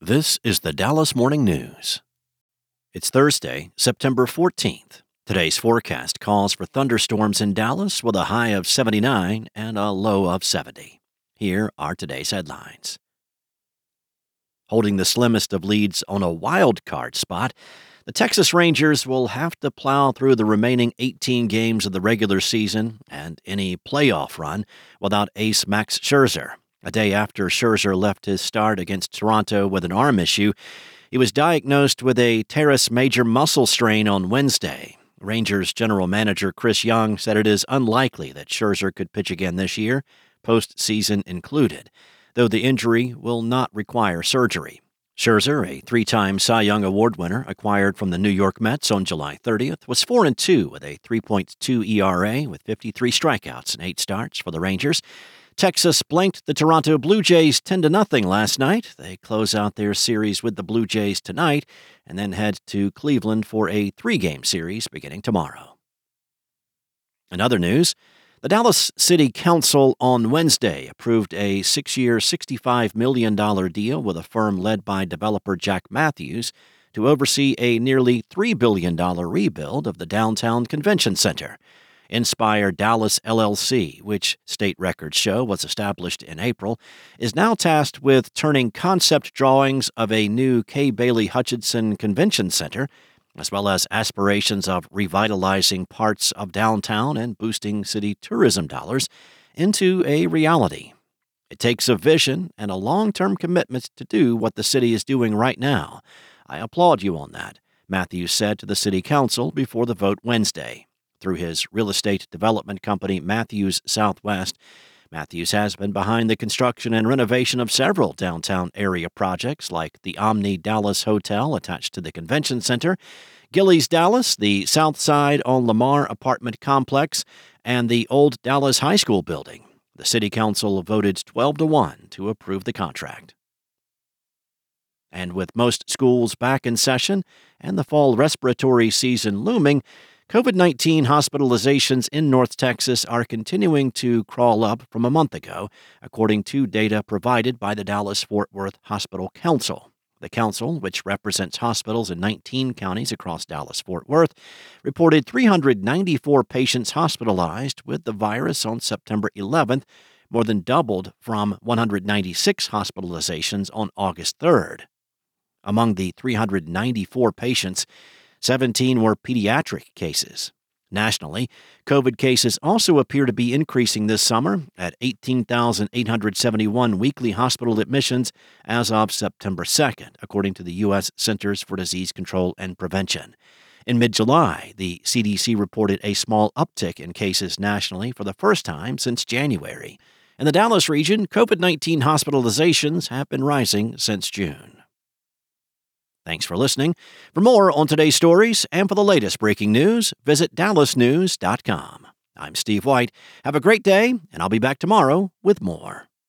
This is the Dallas Morning News. It's Thursday, September 14th. Today's forecast calls for thunderstorms in Dallas with a high of 79 and a low of 70. Here are today's headlines. Holding the slimmest of leads on a wild card spot, the Texas Rangers will have to plow through the remaining 18 games of the regular season and any playoff run without ace Max Scherzer. A day after Scherzer left his start against Toronto with an arm issue, he was diagnosed with a teres major muscle strain on Wednesday. Rangers general manager Chris Young said it is unlikely that Scherzer could pitch again this year, postseason included, though the injury will not require surgery. Scherzer, a three-time Cy Young Award winner acquired from the New York Mets on July 30th, was 4 and 2 with a 3.2 ERA with 53 strikeouts and 8 starts for the Rangers. Texas blanked the Toronto Blue Jays 10 to nothing last night. They close out their series with the Blue Jays tonight and then head to Cleveland for a 3-game series beginning tomorrow. In other news, the Dallas City Council on Wednesday approved a six year, $65 million deal with a firm led by developer Jack Matthews to oversee a nearly $3 billion rebuild of the downtown convention center. Inspire Dallas LLC, which state records show was established in April, is now tasked with turning concept drawings of a new Kay Bailey Hutchison Convention Center as well as aspirations of revitalizing parts of downtown and boosting city tourism dollars, into a reality. It takes a vision and a long term commitment to do what the city is doing right now. I applaud you on that, Matthews said to the City Council before the vote Wednesday. Through his real estate development company, Matthews Southwest, Matthews has been behind the construction and renovation of several downtown area projects like the Omni Dallas Hotel attached to the convention center, Gilley's Dallas, the South Side on Lamar apartment complex, and the Old Dallas High School building. The City Council voted 12 to 1 to approve the contract. And with most schools back in session and the fall respiratory season looming, COVID 19 hospitalizations in North Texas are continuing to crawl up from a month ago, according to data provided by the Dallas Fort Worth Hospital Council. The council, which represents hospitals in 19 counties across Dallas Fort Worth, reported 394 patients hospitalized with the virus on September 11th, more than doubled from 196 hospitalizations on August 3rd. Among the 394 patients, 17 were pediatric cases. Nationally, COVID cases also appear to be increasing this summer at 18,871 weekly hospital admissions as of September 2nd, according to the U.S. Centers for Disease Control and Prevention. In mid July, the CDC reported a small uptick in cases nationally for the first time since January. In the Dallas region, COVID 19 hospitalizations have been rising since June. Thanks for listening. For more on today's stories and for the latest breaking news, visit dallasnews.com. I'm Steve White. Have a great day, and I'll be back tomorrow with more.